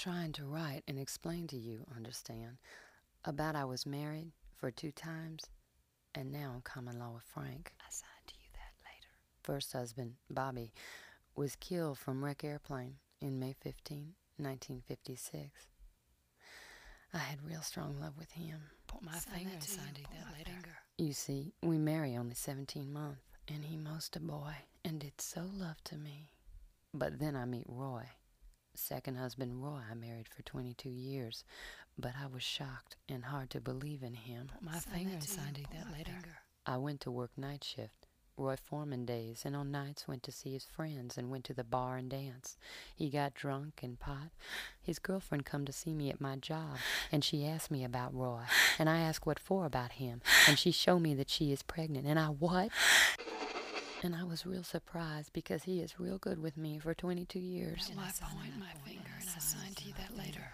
trying to write and explain to you, understand, about I was married for two times, and now in common law with Frank. I signed to you that later. First husband, Bobby, was killed from wreck airplane in May 15, 1956. I had real strong love with him. Put my Sign finger to you. that later. finger. You see, we marry only 17 months, and he most a boy, and did so love to me. But then I meet Roy. Second husband Roy I married for 22 years, but I was shocked and hard to believe in him. Put my finger that and to you. signed it Put that later. finger. I went to work night shift, Roy Foreman days, and on nights went to see his friends and went to the bar and dance. He got drunk and pot. His girlfriend come to see me at my job, and she asked me about Roy, and I asked what for about him, and she showed me that she is pregnant, and I what? And I was real surprised because he is real good with me for 22 years. Well, I point my finger and I sign to you that later.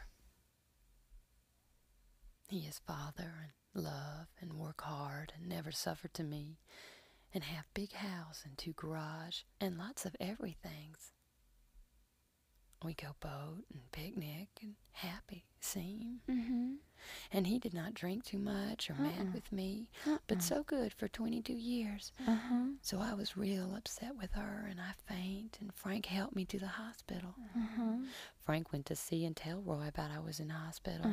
He is father and love and work hard and never suffer to me and have big house and two garage and lots of everythings. We go boat and picnic and happy seem. Mm-hmm. And he did not drink too much or mad with me, but so good for 22 years. Uh-huh. So I was real upset with her and I faint and Frank helped me to the hospital. Uh-huh. Frank went to see and tell Roy about I was in hospital.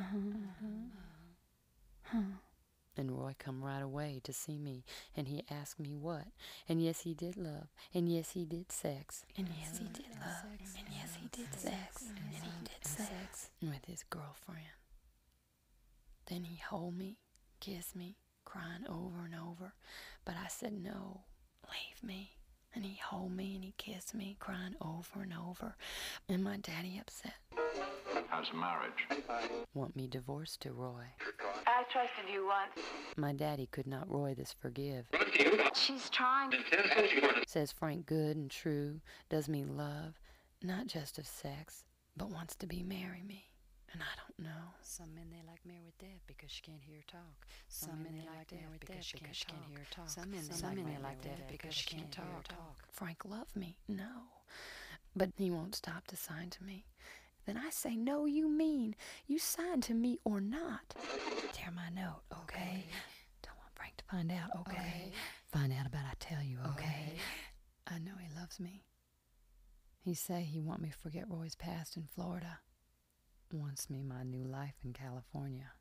And Roy come right away to see me, and he asked me what. And yes, he did love, and yes, he did sex, and yes, he did love, and did sex, and he did sex with his girlfriend. Then he hold me, kiss me, crying over and over, but I said no, leave me. And he hold me and he kissed me, crying over and over, and my daddy upset. How's marriage? Want me divorced to Roy. I trusted you once. My daddy could not Roy this forgive. She's trying. Says Frank good and true, does me love, not just of sex, but wants to be marry me. And I don't know. Some men they like married dead because she can't hear her talk. Some, men they like married because she can't hear her talk. Some men some men they like dead because she can't talk. talk. Frank love me? No. But he won't stop to sign to me. Then I say, no, you mean. You sign to me or not. Tear my note, okay? Don't want Frank to find out, okay? Okay. Find out about I tell you, okay? I know he loves me. He say he want me forget Roy's past in Florida. Wants me my new life in California.